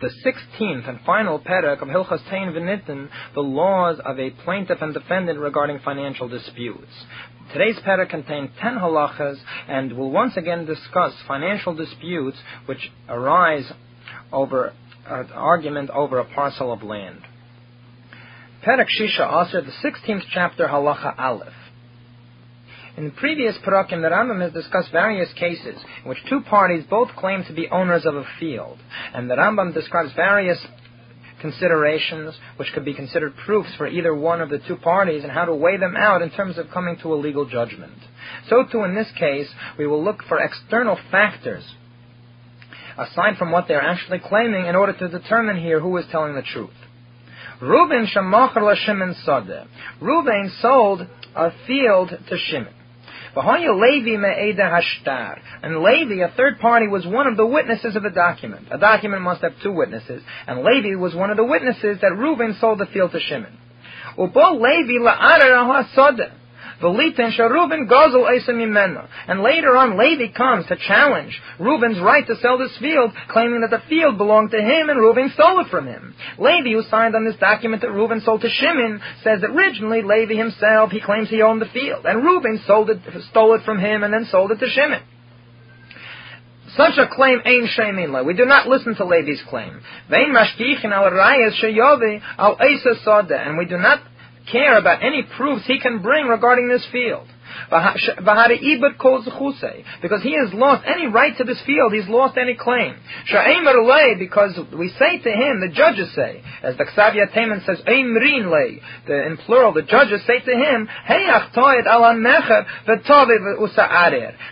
the 16th and final perek of Hilchas Tein V'Nitin, the laws of a plaintiff and defendant regarding financial disputes. Today's perek contains 10 halachas and will once again discuss financial disputes which arise over an argument over a parcel of land. Perek Shisha Aser, the 16th chapter, halacha Aleph. In the previous parakim, the Rambam has discussed various cases in which two parties both claim to be owners of a field, and the Rambam describes various considerations which could be considered proofs for either one of the two parties and how to weigh them out in terms of coming to a legal judgment. So too in this case, we will look for external factors aside from what they're actually claiming in order to determine here who is telling the truth. Reuben Shemachar Shimon Sadeh. Reuben sold a field to Shimon. And Levi, a third party, was one of the witnesses of the document. A document must have two witnesses. And Levi was one of the witnesses that Reuben sold the field to Shimon. And later on, Levi comes to challenge Reuben's right to sell this field, claiming that the field belonged to him and Reuben stole it from him. Levi, who signed on this document that Reuben sold to Shimon, says that originally Levi himself, he claims he owned the field, and Reuben sold it, stole it from him and then sold it to Shimon. Such a claim ain't shaming We do not listen to Levi's claim. Vein mashkichin al rayas sheyovi al and we do not care about any proofs he can bring regarding this field. Because he has lost any right to this field, he's lost any claim. Because we say to him, the judges say, as the Ksavia Taman says, the, in plural, the judges say to him,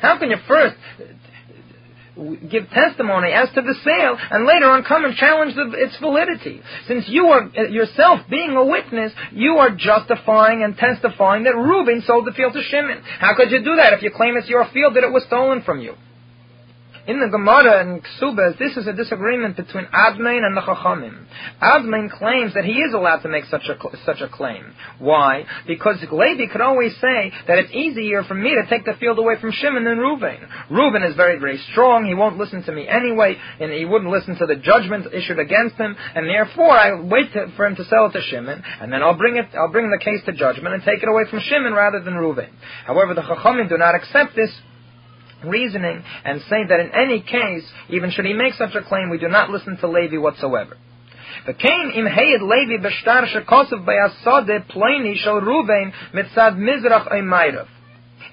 How can you first give testimony as to the sale and later on come and challenge the, its validity. Since you are uh, yourself being a witness, you are justifying and testifying that Reuben sold the field to Shimon. How could you do that if you claim it's your field that it was stolen from you? In the Gemara and Ksubas, this is a disagreement between Admain and the Chachamim. Admain claims that he is allowed to make such a, such a claim. Why? Because Levi could always say that it's easier for me to take the field away from Shimon than Reuven. Reuven is very, very strong. He won't listen to me anyway, and he wouldn't listen to the judgment issued against him, and therefore I wait to, for him to sell it to Shimon, and then I'll bring it, I'll bring the case to judgment and take it away from Shimon rather than Reuven. However, the Chachamim do not accept this reasoning and say that in any case, even should he make such a claim, we do not listen to Levi whatsoever. V'kein im heyed Levi b'shtar shekosov b'yasode ploini shel Ruvain mitzad mizrach oymayrav.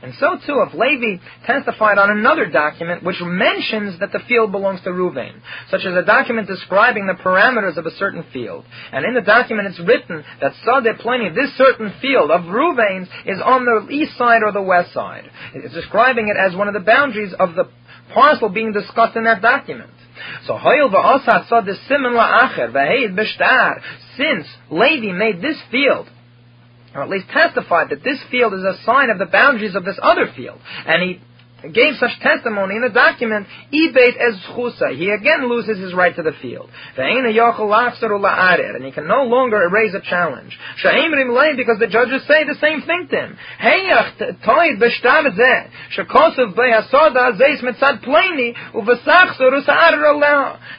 And so too, if Levi testified on another document which mentions that the field belongs to Ruvain, such as a document describing the parameters of a certain field, and in the document it's written that Sadeh Ploini, this certain field of Ruvain's, is on the east side or the west side. It's describing it as one of the boundaries of the parcel being discussed in that document. So Hoyel v'Osat saw the siman la'acher v'heid b'shtar. Since Levi made this field or at least testified that this field is a sign of the boundaries of this other field. And he gave such testimony in the document, es chusa, he again loses his right to the field. And he can no longer raise a challenge. Because the judges say the same thing to him.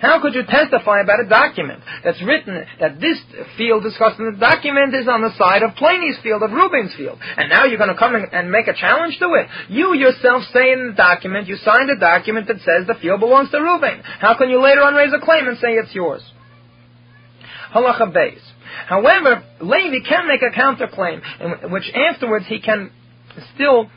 How could you testify about a document that's written that this field discussed in the document is on the side of Ploini's field, of Reuben's field, and now you're going to come and make a challenge to it? You yourself say in the document, you signed a document that says the field belongs to Reuven. How can you later on raise a claim and say it's yours? Halacha Beis. However, Levi can make a counterclaim, in which afterwards he can still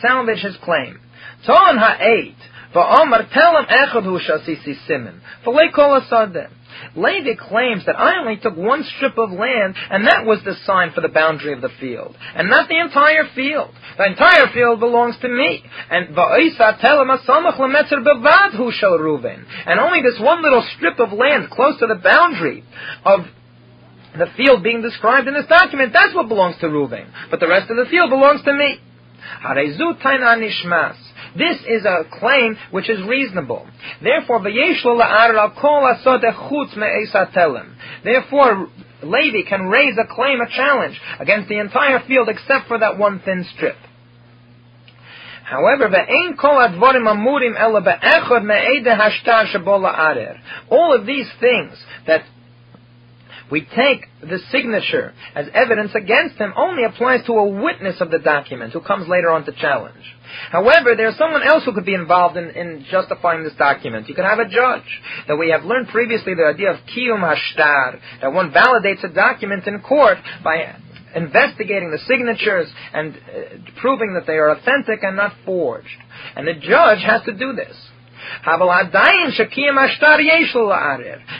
salvage his claim. Ton ha'eit, va'omar telem echad hu shasisi simen, v'lei kol asadeh. Levi claims that I only took one strip of land, and that was the sign for the boundary of the field, and not the entire field. The entire field belongs to me. And and only this one little strip of land close to the boundary of the field being described in this document, that's what belongs to Reuven. But the rest of the field belongs to me. This is a claim which is reasonable. Therefore, Therefore, Levi can raise a claim, a challenge, against the entire field except for that one thin strip. However. All of these things that we take the signature as evidence against him only applies to a witness of the document who comes later on to challenge. However, there's someone else who could be involved in, in justifying this document. You could have a judge. That we have learned previously the idea of kiyum hashtar, that one validates a document in court by investigating the signatures and uh, proving that they are authentic and not forged. And the judge has to do this.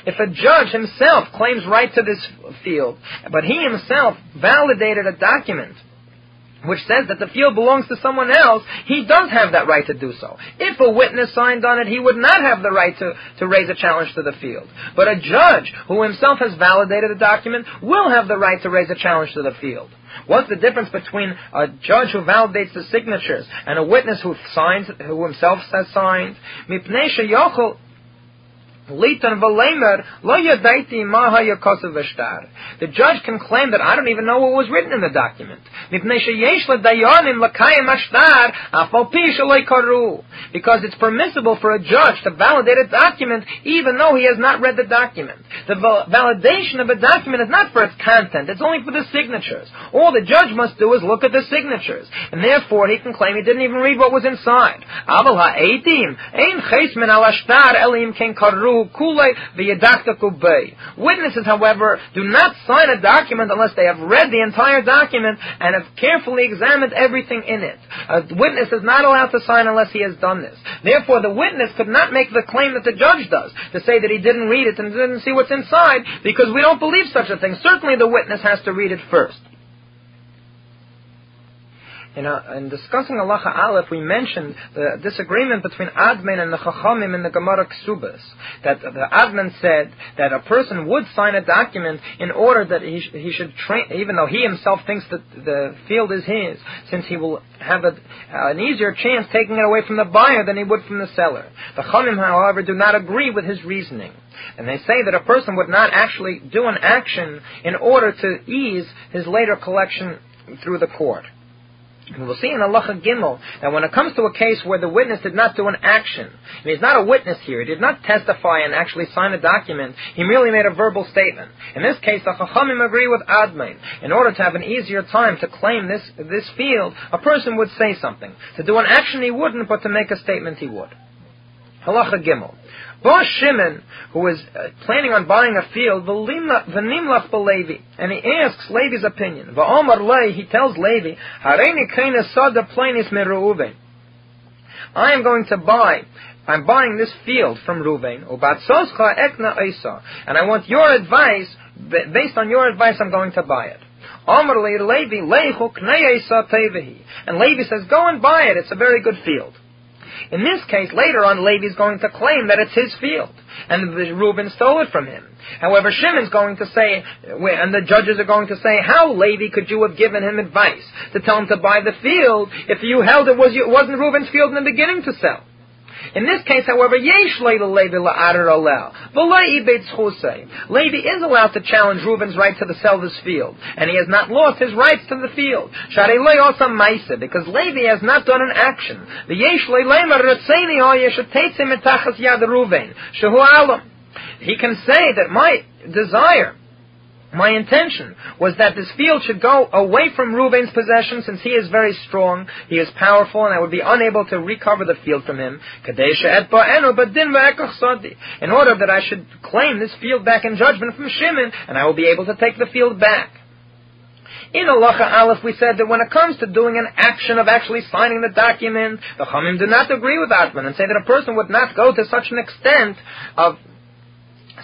If a judge himself claims right to this field, but he himself validated a document which says that the field belongs to someone else, he does have that right to do so. If a witness signed on it, he would not have the right to, to raise a challenge to the field. But a judge who himself has validated a document will have the right to raise a challenge to the field. What's the difference between a judge who validates the signatures and a witness who signs, who himself has signed? The judge can claim that I don't even know what was written in the document. Because it's permissible for a judge to validate a document even though he has not read the document. The validation of a document is not for its content, it's only for the signatures. All the judge must do is look at the signatures. And therefore he can claim he didn't even read what was inside. Witnesses, however, do not sign a document unless they have read the entire document and have carefully examined everything in it. A witness is not allowed to sign unless he has done this. Therefore, the witness could not make the claim that the judge does, to say that he didn't read it and didn't see what's inside, because we don't believe such a thing. Certainly the witness has to read it first in, uh, in discussing Halacha Aleph, we mentioned the disagreement between Admin and the Chachamim in the Gemara Ksubas. That the Admin said that a person would sign a document in order that he, sh- he should train, even though he himself thinks that the field is his, since he will have a, uh, an easier chance taking it away from the buyer than he would from the seller. The Chachamim, however, do not agree with his reasoning. And they say that a person would not actually do an action in order to ease his later collection through the court. We will see in Allah Gimel that when it comes to a case where the witness did not do an action, and he's not a witness here, he did not testify and actually sign a document, he merely made a verbal statement. In this case, the Chachamim agree with Admain. In order to have an easier time to claim this, this field, a person would say something. To do an action he wouldn't, but to make a statement he would. Halacha Gimel. Boss Shimon, who was uh, planning on buying a field, v'nimlach b'Levi, and he asks Levi's opinion. V'omar lei, he tells Levi, hareini kaina sada planis me I am going to buy I'm buying this field from Ruvain, ubatzoscha ekna Isa, and I want your advice, based on your advice I'm going to buy it. Amar Levi, leichu knei And Levi says, go and buy it, it's a very good field. In this case, later on, Levi's going to claim that it's his field, and Reuben stole it from him. However, Shimon's going to say, and the judges are going to say, how, Levi, could you have given him advice to tell him to buy the field if you held it, was, it wasn't Reuben's field in the beginning to sell? In this case, however, yesh Levi la'arer alel. Levi is allowed to challenge Reuben's right to the sell field, and he has not lost his rights to the field. Because Levi has not done an action. The yesh He can say that my desire my intention was that this field should go away from Reuben's possession since he is very strong, he is powerful, and I would be unable to recover the field from him. In order that I should claim this field back in judgment from Shimon, and I will be able to take the field back. In Halacha Aleph, we said that when it comes to doing an action of actually signing the document, the Chamim do not agree with Atman and say that a person would not go to such an extent of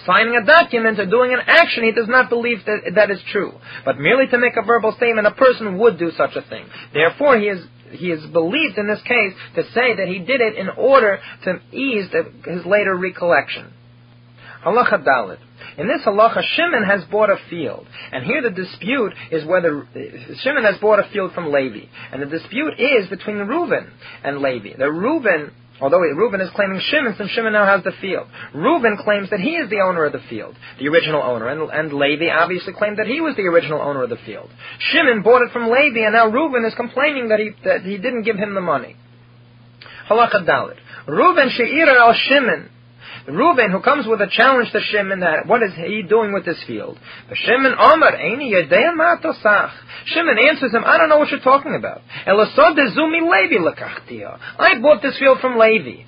signing a document or doing an action, he does not believe that that is true. But merely to make a verbal statement, a person would do such a thing. Therefore, he is he is believed in this case to say that he did it in order to ease the, his later recollection. Halacha Dalet. In this halacha, Shimon has bought a field, and here the dispute is whether Shimon has bought a field from Levi, and the dispute is between Reuben and Levi. The Reuben Although Reuben is claiming Shimon, since Shimon now has the field. Reuben claims that he is the owner of the field, the original owner, and, and Levi obviously claimed that he was the original owner of the field. Shimon bought it from Levi, and now Reuben is complaining that he, that he didn't give him the money. Halacha Dalet. Reuven she'ira al Shimon. Reuven, who comes with a challenge to Shimon that what is he doing with this field? But Shimon Omer, Matosach. Shimon answers him, I don't know what you're talking about. Levi I bought this field from Levi.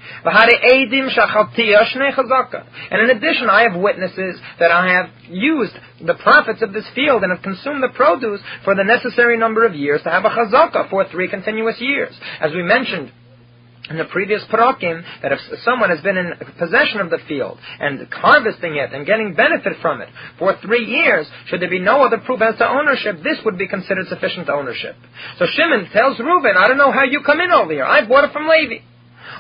And in addition, I have witnesses that I have used the profits of this field and have consumed the produce for the necessary number of years to have a chazaka for three continuous years. As we mentioned, in the previous parakim that if someone has been in possession of the field and harvesting it and getting benefit from it for three years, should there be no other proof as to ownership, this would be considered sufficient ownership. So Shimon tells Reuben, I don't know how you come in over here. I bought it from Levi.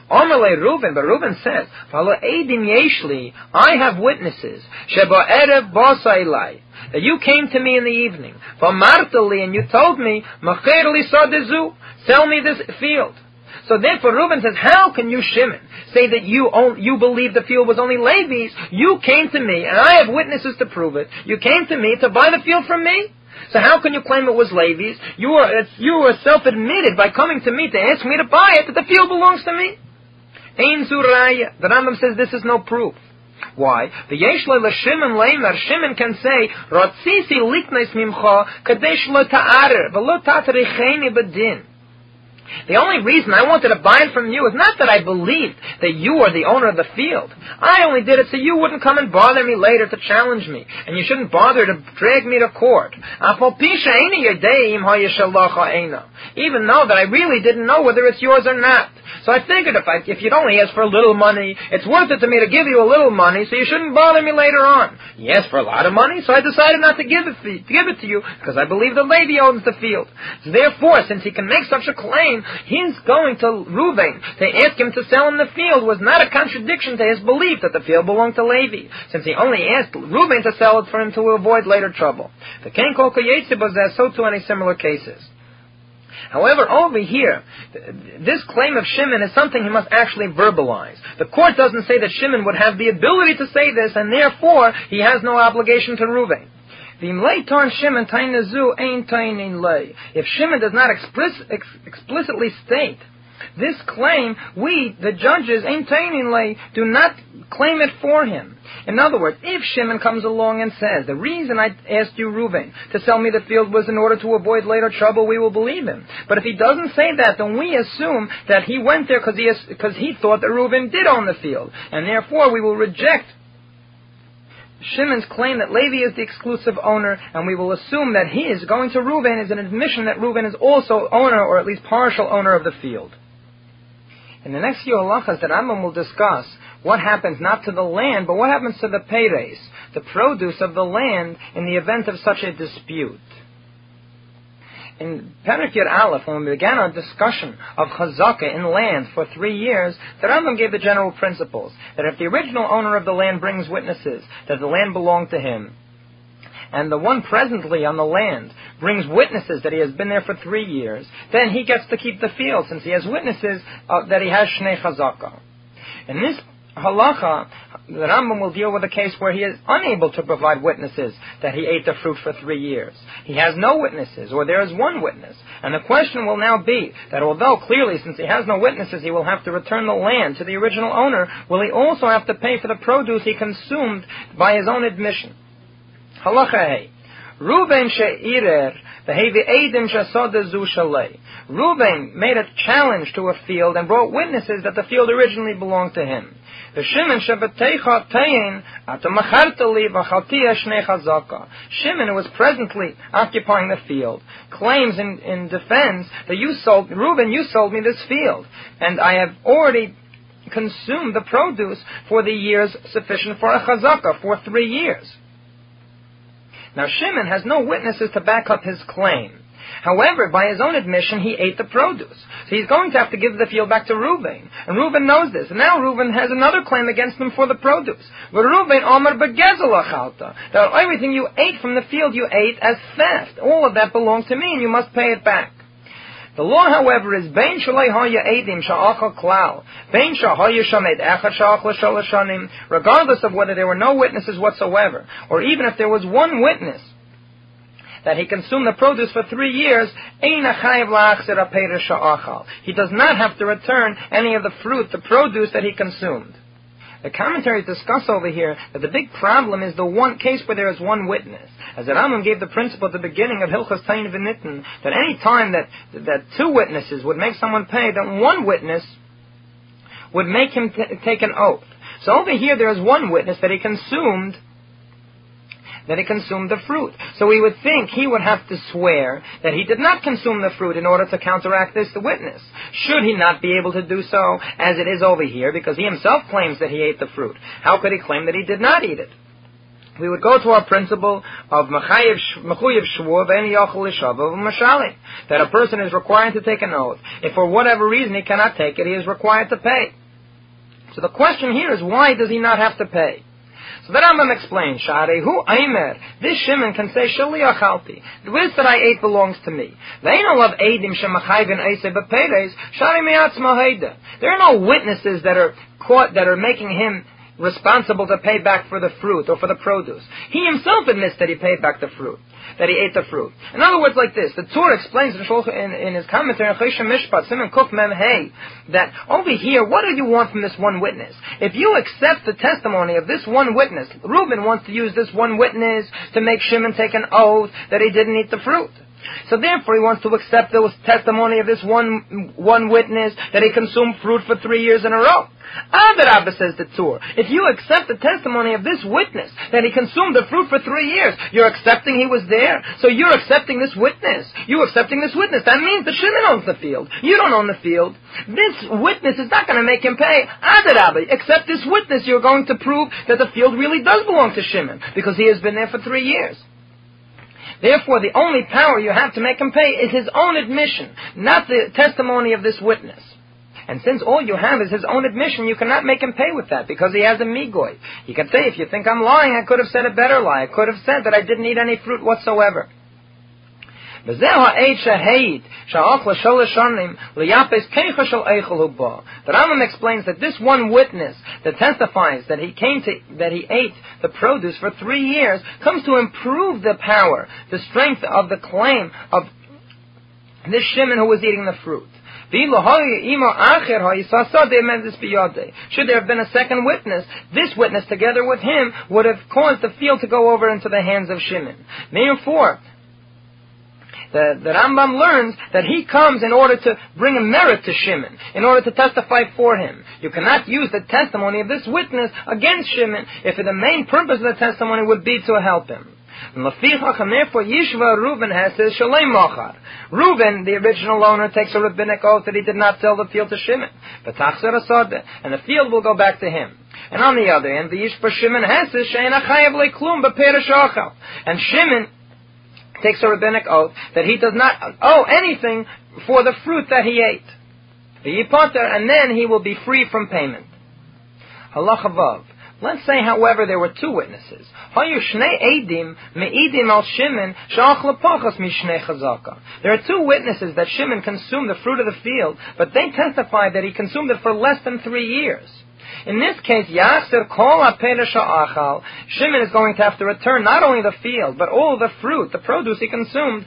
Omerle Reuben, but Reuben says, Edim Yeshli, I have witnesses, Sheba Erev Bosailai, that you came to me in the evening, for Vamartali, and you told me, Macherli Sadezu, sell me this field. So therefore, Reuben says, how can you, Shimon, say that you own, you believe the field was only Levi's? You came to me, and I have witnesses to prove it. You came to me to buy the field from me. So how can you claim it was Levi's? You were, you were self-admitted by coming to me to ask me to buy it that the field belongs to me. Ein Zuraya. The Rambam says this is no proof. Why? The Yeshle Shimon Leimer, Shimon can say, Ratzisi liknes mimcha, kadesh lo ta'arer, velo bedin. The only reason I wanted to buy it from you is not that I believed that you are the owner of the field. I only did it so you wouldn't come and bother me later to challenge me, and you shouldn't bother to drag me to court. Even though that I really didn't know whether it's yours or not. So I figured if, I, if you'd only ask for a little money, it's worth it to me to give you a little money, so you shouldn't bother me later on. You asked for a lot of money, so I decided not to give it, to give it to you, because I believe the lady owns the field. So therefore, since he can make such a claim, his going to Reuven to ask him to sell him the field was not a contradiction to his belief that the field belonged to Levi, since he only asked Reuven to sell it for him to avoid later trouble. The Ken Kol was so too in similar cases. However, over here, this claim of Shimon is something he must actually verbalize. The court doesn't say that Shimon would have the ability to say this, and therefore he has no obligation to Reuven. If Shimon does not explicit, ex, explicitly state this claim, we, the judges, do not claim it for him. In other words, if Shimon comes along and says, the reason I asked you, Reuben, to sell me the field was in order to avoid later trouble, we will believe him. But if he doesn't say that, then we assume that he went there because he, he thought that Reuben did own the field. And therefore, we will reject Shimon's claim that Levi is the exclusive owner, and we will assume that his going to Reuben is an admission that Reuben is also owner, or at least partial owner of the field. In the next few halachas that Rambam will discuss, what happens not to the land, but what happens to the peres, the produce of the land, in the event of such a dispute. In Perek Yud Aleph, when we began our discussion of chazaka in land for three years, the Rambam gave the general principles that if the original owner of the land brings witnesses that the land belonged to him, and the one presently on the land brings witnesses that he has been there for three years, then he gets to keep the field since he has witnesses uh, that he has shnei chazaka. In this halacha, the Rambam will deal with a case where he is unable to provide witnesses that he ate the fruit for three years. He has no witnesses, or there is one witness. And the question will now be that although clearly, since he has no witnesses, he will have to return the land to the original owner, will he also have to pay for the produce he consumed by his own admission? Halacha Ruben she'irer. Reuben made a challenge to a field and brought witnesses that the field originally belonged to him. Shimon, who was presently occupying the field, claims in, in defense that you sold, Reuben, you sold me this field, and I have already consumed the produce for the years sufficient for a chazaka, for three years. Now Shimon has no witnesses to back up his claim. However, by his own admission, he ate the produce. So he's going to have to give the field back to Reuben. And Reuben knows this. And now Reuben has another claim against him for the produce. But Reuben Omer. That everything you ate from the field you ate as theft. All of that belongs to me and you must pay it back. The law, however, is Bein Shalei Klal, Bein regardless of whether there were no witnesses whatsoever, or even if there was one witness, that he consumed the produce for three years, he does not have to return any of the fruit, the produce that he consumed. The commentaries discuss over here that the big problem is the one case where there is one witness. As the Rambam gave the principle at the beginning of Hilchas Tain V'Nitten, that any time that, that two witnesses would make someone pay, then one witness would make him t- take an oath. So over here there is one witness that he consumed that he consumed the fruit. So we would think he would have to swear that he did not consume the fruit in order to counteract this witness. Should he not be able to do so as it is over here because he himself claims that he ate the fruit? How could he claim that he did not eat it? we would go to our principle of mechayev shvur ve'en yochel mashali that a person is required to take an oath. If for whatever reason he cannot take it, he is required to pay. So the question here is why does he not have to pay? So the Rambam explains, Sharehu Aimer, this Shimon can say, Shali achalti. The whisk that I ate belongs to me. They know of me'atz There are no witnesses that are caught, that are making him responsible to pay back for the fruit or for the produce. He himself admits that he paid back the fruit, that he ate the fruit. In other words, like this, the Torah explains in, in his commentary, Mishpat, Siman Kuf Mem Hey, that over here, what do you want from this one witness? If you accept the testimony of this one witness, Reuben wants to use this one witness to make Shimon take an oath that he didn't eat the fruit. So therefore, he wants to accept the testimony of this one one witness that he consumed fruit for three years in a row. Adarabba says the Tur. If you accept the testimony of this witness that he consumed the fruit for three years, you're accepting he was there. So you're accepting this witness. You're accepting this witness. That means the Shimon owns the field. You don't own the field. This witness is not going to make him pay. Adarabba, accept this witness. You're going to prove that the field really does belong to Shimon because he has been there for three years. Therefore, the only power you have to make him pay is his own admission, not the testimony of this witness. And since all you have is his own admission, you cannot make him pay with that because he has a migoy. He can say, if you think I'm lying, I could have said a better lie. I could have said that I didn't eat any fruit whatsoever. The Rambam explains that this one witness that testifies that he came to, that he ate the produce for three years comes to improve the power, the strength of the claim of this Shimon who was eating the fruit. Should there have been a second witness, this witness together with him would have caused the field to go over into the hands of Shimon. Therefore, the, the Rambam learns that he comes in order to bring a merit to Shimon, in order to testify for him. You cannot use the testimony of this witness against Shimon if the main purpose of the testimony would be to help him. Reuben the original owner, takes a rabbinic oath that he did not sell the field to Shimon. And the field will go back to him. And on the other hand, the Yishva Shimon has Shein Achayev Leklum B'Perish And Shimon takes a rabbinic oath that he does not owe anything for the fruit that he ate. And then he will be free from payment. Halacha Vav. Let's say, however, there were two witnesses. There are two witnesses that Shimon consumed the fruit of the field, but they testified that he consumed it for less than three years. In this case, Yasser kol achal. Shimon is going to have to return not only the field, but all the fruit, the produce he consumed.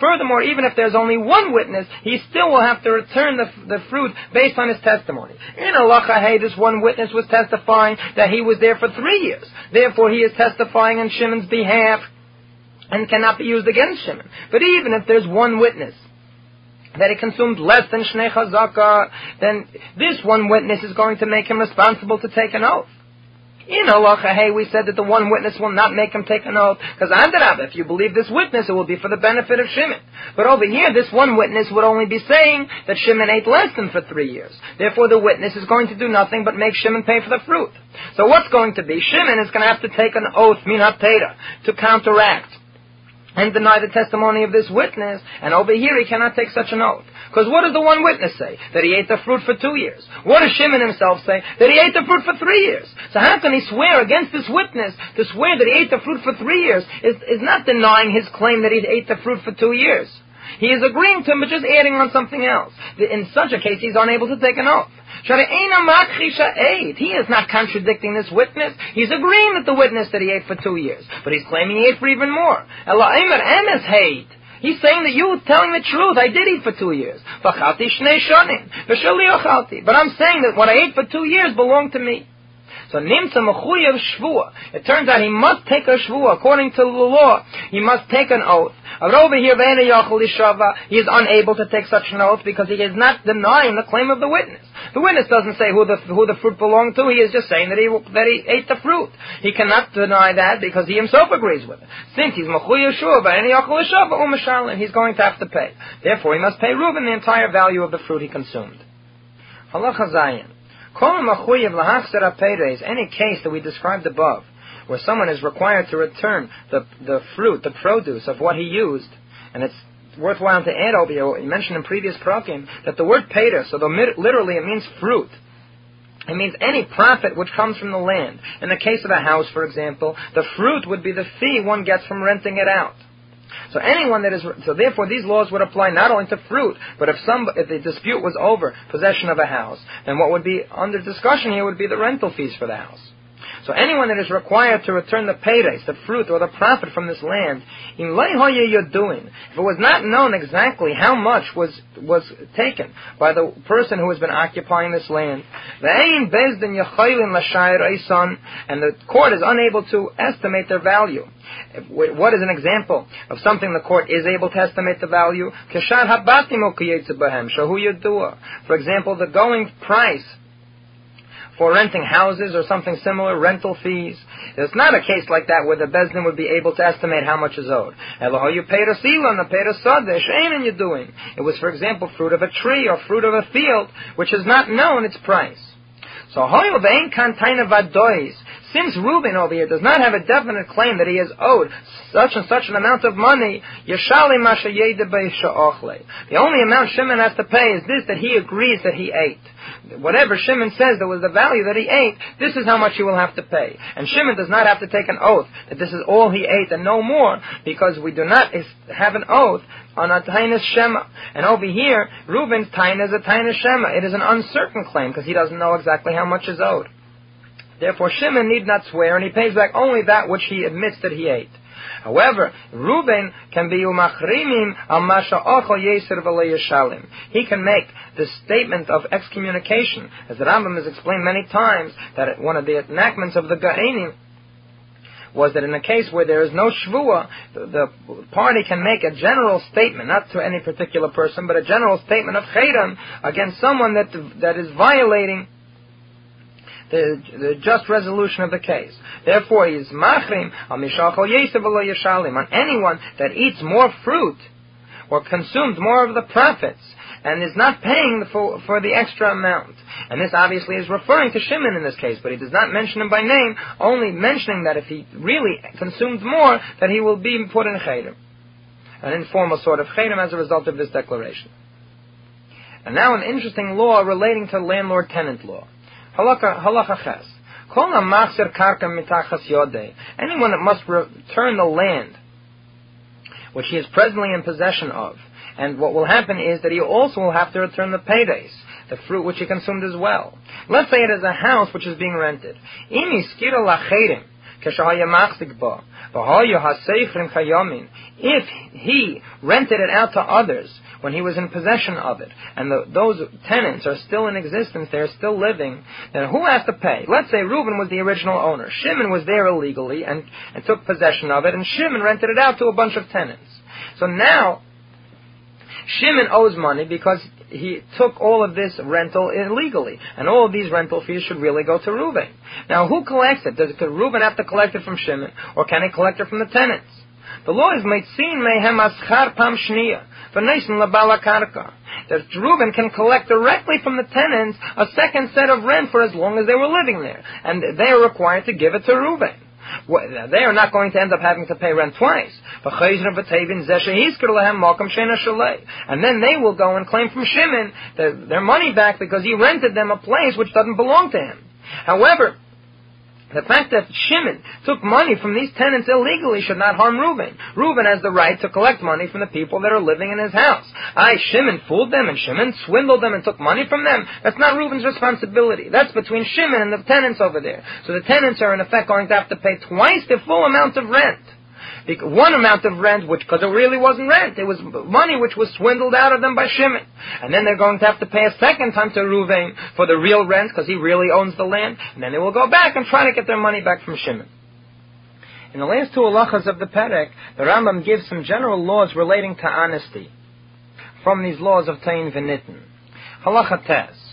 Furthermore, even if there's only one witness, he still will have to return the, the fruit based on his testimony. In Allah hey, this one witness was testifying that he was there for three years. Therefore, he is testifying on Shimon's behalf and cannot be used against Shimon. But even if there's one witness, that he consumed less than Shnei Chazaka, then this one witness is going to make him responsible to take an oath. In halacha, hey, we said that the one witness will not make him take an oath, because Andarab, if you believe this witness, it will be for the benefit of Shimon. But over here, this one witness would only be saying that Shimon ate less than for three years. Therefore, the witness is going to do nothing but make Shimon pay for the fruit. So what's going to be? Shimon is going to have to take an oath, minat to counteract and deny the testimony of this witness, and over here he cannot take such an oath. Because what does the one witness say? That he ate the fruit for two years. What does Shimon himself say? That he ate the fruit for three years. So how can he swear against this witness to swear that he ate the fruit for three years is, is not denying his claim that he ate the fruit for two years. He is agreeing to him, but just adding on something else. In such a case, he's unable to take an oath. He is not contradicting this witness. He's agreeing with the witness that he ate for two years. But he's claiming he ate for even more. He's saying that you telling the truth. I did eat for two years. But I'm saying that what I ate for two years belonged to me. So mechuyev shvua. It turns out he must take a shvua according to the law. He must take an oath. Over here, he is unable to take such an oath because he is not denying the claim of the witness. The witness doesn't say who the who the fruit belonged to. He is just saying that he that he ate the fruit. He cannot deny that because he himself agrees with it. Since he's mechuyev shvua umm and u'mishalim, he's going to have to pay. Therefore, he must pay Reuben the entire value of the fruit he consumed. Halacha Zayin. Any case that we described above, where someone is required to return the, the fruit, the produce of what he used, and it's worthwhile to add over here, you mentioned in previous prokim, that the word peta, so literally it means fruit. It means any profit which comes from the land. In the case of a house, for example, the fruit would be the fee one gets from renting it out. So anyone that is so therefore these laws would apply not only to fruit, but if some if the dispute was over possession of a house, then what would be under discussion here would be the rental fees for the house. So anyone that is required to return the paydays, the fruit or the profit from this land, in you're doing, if it was not known exactly how much was was taken by the person who has been occupying this land, and the court is unable to estimate their value. What is an example of something the court is able to estimate the value? For example, the going price for renting houses or something similar, rental fees. It's not a case like that where the Beis Din would be able to estimate how much is owed. you paid a seal the paid a sadeh, shame you doing. It was, for example, fruit of a tree or fruit of a field, which is not known its price. So hoyo vein kantaina vadois. Since Reuben over here does not have a definite claim that he is owed such and such an amount of money, The only amount Shimon has to pay is this that he agrees that he ate whatever Shimon says that was the value that he ate, this is how much he will have to pay. And Shimon does not have to take an oath that this is all he ate and no more, because we do not have an oath on a Tainus Shema. And over here, Reuben's Tain is a Tainus Shema. It is an uncertain claim because he doesn't know exactly how much is owed. Therefore, Shimon need not swear, and he pays back only that which he admits that he ate. However, Reuben can be umachrimim al masha ochol yeser yeshalim. He can make the statement of excommunication, as the Rambam has explained many times, that one of the enactments of the Geonim was that in a case where there is no shvua, the, the, party can make a general statement, not to any particular person, but a general statement of chayram against someone that that is violating the, the just resolution of the case. Therefore, he is machrim al mishachol yeshalim on anyone that eats more fruit or consumes more of the profits and is not paying for, for the extra amount. And this obviously is referring to Shimon in this case, but he does not mention him by name, only mentioning that if he really consumes more, that he will be put in chayrim. An informal sort of chayrim as a result of this declaration. And now an interesting law relating to landlord-tenant law. Halacha ches. Anyone that must return the land which he is presently in possession of, and what will happen is that he also will have to return the paydays, the fruit which he consumed as well. Let's say it is a house which is being rented. If he rented it out to others when he was in possession of it, and the, those tenants are still in existence, they're still living, then who has to pay? Let's say Reuben was the original owner. Shimon was there illegally and, and took possession of it, and Shimon rented it out to a bunch of tenants. So now, Shimon owes money because he took all of this rental illegally, and all of these rental fees should really go to Reuben. Now, who collects it? Does Reuben have to collect it from Shimon, or can he collect it from the tenants? The law is meitzin mehem aschar pam shniya, v'neisen labala karka. That Reuben can collect directly from the tenants a second set of rent for as long as they were living there, and they are required to give it to Reuben. They are not going to end up having to pay rent twice. And then they will go and claim from Shimon their money back because he rented them a place which doesn't belong to him. However, The fact that Shimon took money from these tenants illegally should not harm Reuben. Reuben has the right to collect money from the people that are living in his house. I, Shimon, fooled them, and Shimon swindled them and took money from them. That's not Reuben's responsibility. That's between Shimon and the tenants over there. So the tenants are in effect going to have to pay twice the full amount of rent one amount of rent, which because it really wasn't rent, it was money which was swindled out of them by Shimon, and then they're going to have to pay a second time to Ruvain for the real rent because he really owns the land, and then they will go back and try to get their money back from Shimon. In the last two halachas of the Perek, the Rambam gives some general laws relating to honesty from these laws of Tain V'Nitin. Halacha Tes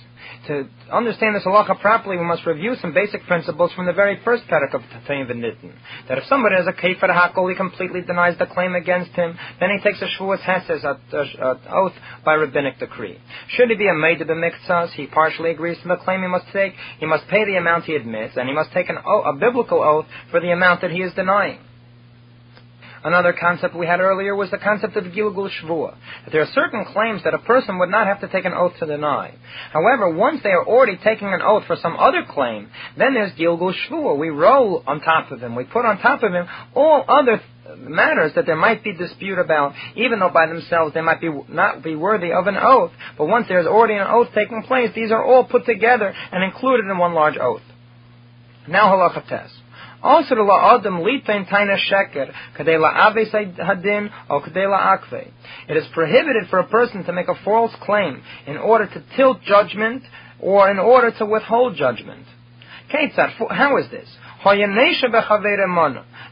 to understand this halacha properly, we must review some basic principles from the very first parak of Tatayim V'Nitin. That if somebody has a kefer hakol, he completely denies the claim against him, then he takes a shvuas heses, an oath by rabbinic decree. Should he be a maid of the he partially agrees to the claim he must take, he must pay the amount he admits, and he must take an, a biblical oath for the amount that he is denying. Another concept we had earlier was the concept of Gilgul Shvua. That there are certain claims that a person would not have to take an oath to deny. However, once they are already taking an oath for some other claim, then there's Gilgul Shvua. We roll on top of him. We put on top of him all other matters that there might be dispute about, even though by themselves they might be not be worthy of an oath. But once there's already an oath taking place, these are all put together and included in one large oath. Now halacha test. Also, la'adam litain taina sheker, kadei la'aves hadin, or kadei la'akve. It is prohibited for a person to make a false claim in order to tilt judgment or in order to withhold judgment. how is this?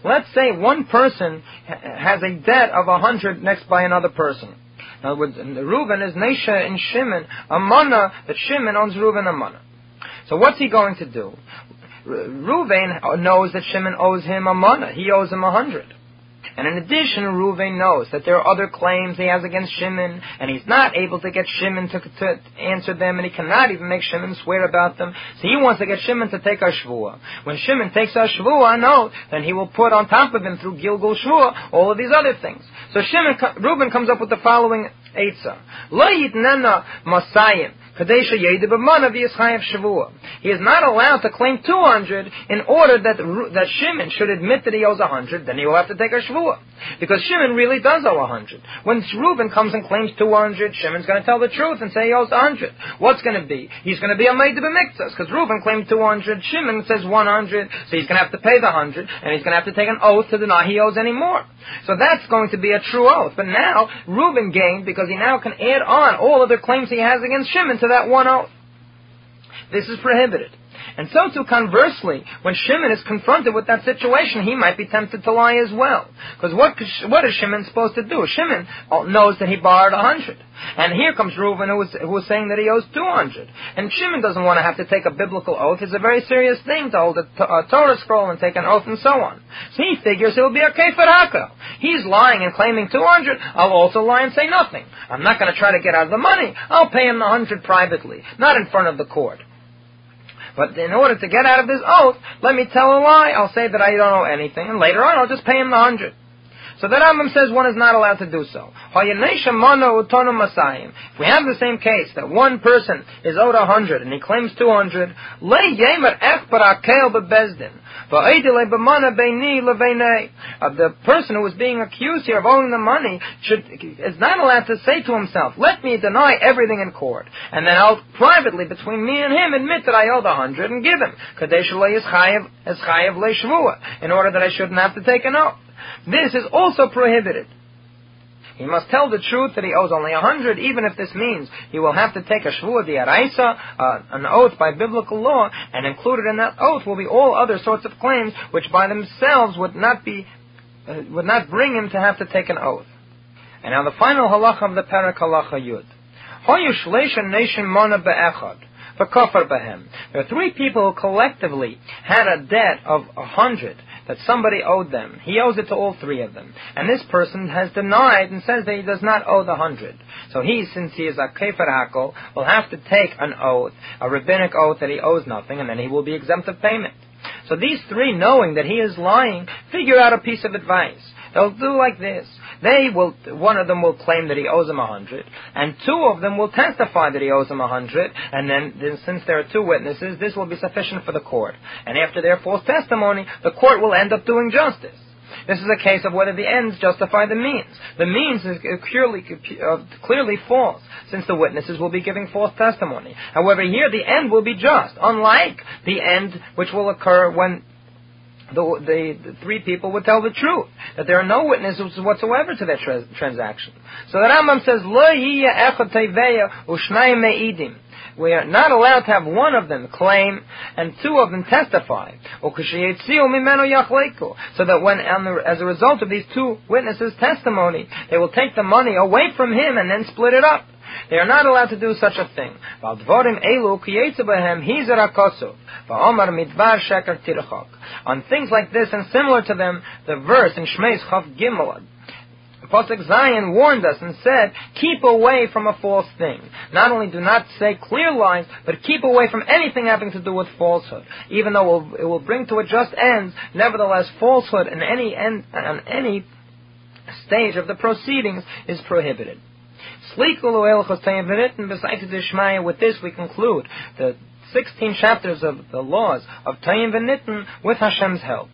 Let's say one person has a debt of a hundred next by another person. In other words, Reuben is Nesha and Shimon, a mana that Shimon owns Reuben a mana. So what's he going to do? Ruvain knows that Shimon owes him a mana. He owes him a hundred. And in addition, Ruvain knows that there are other claims he has against Shimon, and he's not able to get Shimon to, to answer them, and he cannot even make Shimon swear about them. So he wants to get Shimon to take a shvua. When Shimon takes a shvua, no, then he will put on top of him through Gilgul shvua all of these other things. So Shimon, Reuben comes up with the following Eitzah. Lo yitnena masayim. He is not allowed to claim 200 in order that, that Shimon should admit that he owes 100, then he will have to take a Shavua. Because Shimon really does owe 100. When Reuben comes and claims 200, Shimon's going to tell the truth and say he owes 100. What's going to be? He's going to be a Maid of because Reuben claimed 200, Shimon says 100, so he's going to have to pay the 100, and he's going to have to take an oath to deny he owes any more. So that's going to be a true oath. But now, Reuben gained because he now can add on all other claims he has against Shimon to that one oath. This is prohibited. And so too, conversely, when Shimon is confronted with that situation, he might be tempted to lie as well. Because what, what is Shimon supposed to do? Shimon uh, knows that he borrowed a hundred. And here comes Reuben who is, who is saying that he owes 200. And Shimon doesn't want to have to take a biblical oath. It's a very serious thing to hold a, Torah scroll and take an oath and so on. So he figures he'll be okay for hakel. He's lying and claiming 200. I'll also lie and say nothing. I'm not going to try to get out of the money. I'll pay him the 100 privately, not in front of the court. But in order to get out of this oath, let me tell a lie. I'll say that I don't know anything, and later on I'll just pay him the hundred. So the Rambam says one is not allowed to do so. If we have the same case, that one person is owed a hundred and he claims two hundred, uh, the person who is being accused here of owing the money should, is not allowed to say to himself, let me deny everything in court, and then I'll privately, between me and him, admit that I owe the hundred and give him, in order that I shouldn't have to take an oath. This is also prohibited. He must tell the truth that he owes only a hundred, even if this means he will have to take a shvua diaraisa, uh, an oath by biblical law, and included in that oath will be all other sorts of claims which by themselves would not be, uh, would not bring him to have to take an oath. And now the final halacha of the parak halacha yud. There are three people who collectively had a debt of a hundred that somebody owed them. He owes it to all three of them. And this person has denied and says that he does not owe the hundred. So he, since he is a hakel, will have to take an oath, a rabbinic oath that he owes nothing, and then he will be exempt of payment. So these three, knowing that he is lying, figure out a piece of advice. They'll do like this. They will, one of them will claim that he owes him a hundred, and two of them will testify that he owes him a hundred, and then, then since there are two witnesses, this will be sufficient for the court. And after their false testimony, the court will end up doing justice. This is a case of whether the ends justify the means. The means is clearly, uh, clearly false, since the witnesses will be giving false testimony. However, here the end will be just, unlike the end which will occur when the, the, the, three people would tell the truth, that there are no witnesses whatsoever to that tra- transaction. So the Rambam says, me'idim. We are not allowed to have one of them claim and two of them testify. So that when, as a result of these two witnesses' testimony, they will take the money away from him and then split it up. They are not allowed to do such a thing. On things like this and similar to them, the verse in Shmeis Chav Gimel, Pasuk Zayin warned us and said, keep away from a false thing. Not only do not say clear lies, but keep away from anything having to do with falsehood. Even though it will, it will bring to a just end, nevertheless falsehood in any end, on any stage of the proceedings is prohibited. With this we conclude the 16 chapters of the laws of Tayyim V'Nitten with Hashem's help.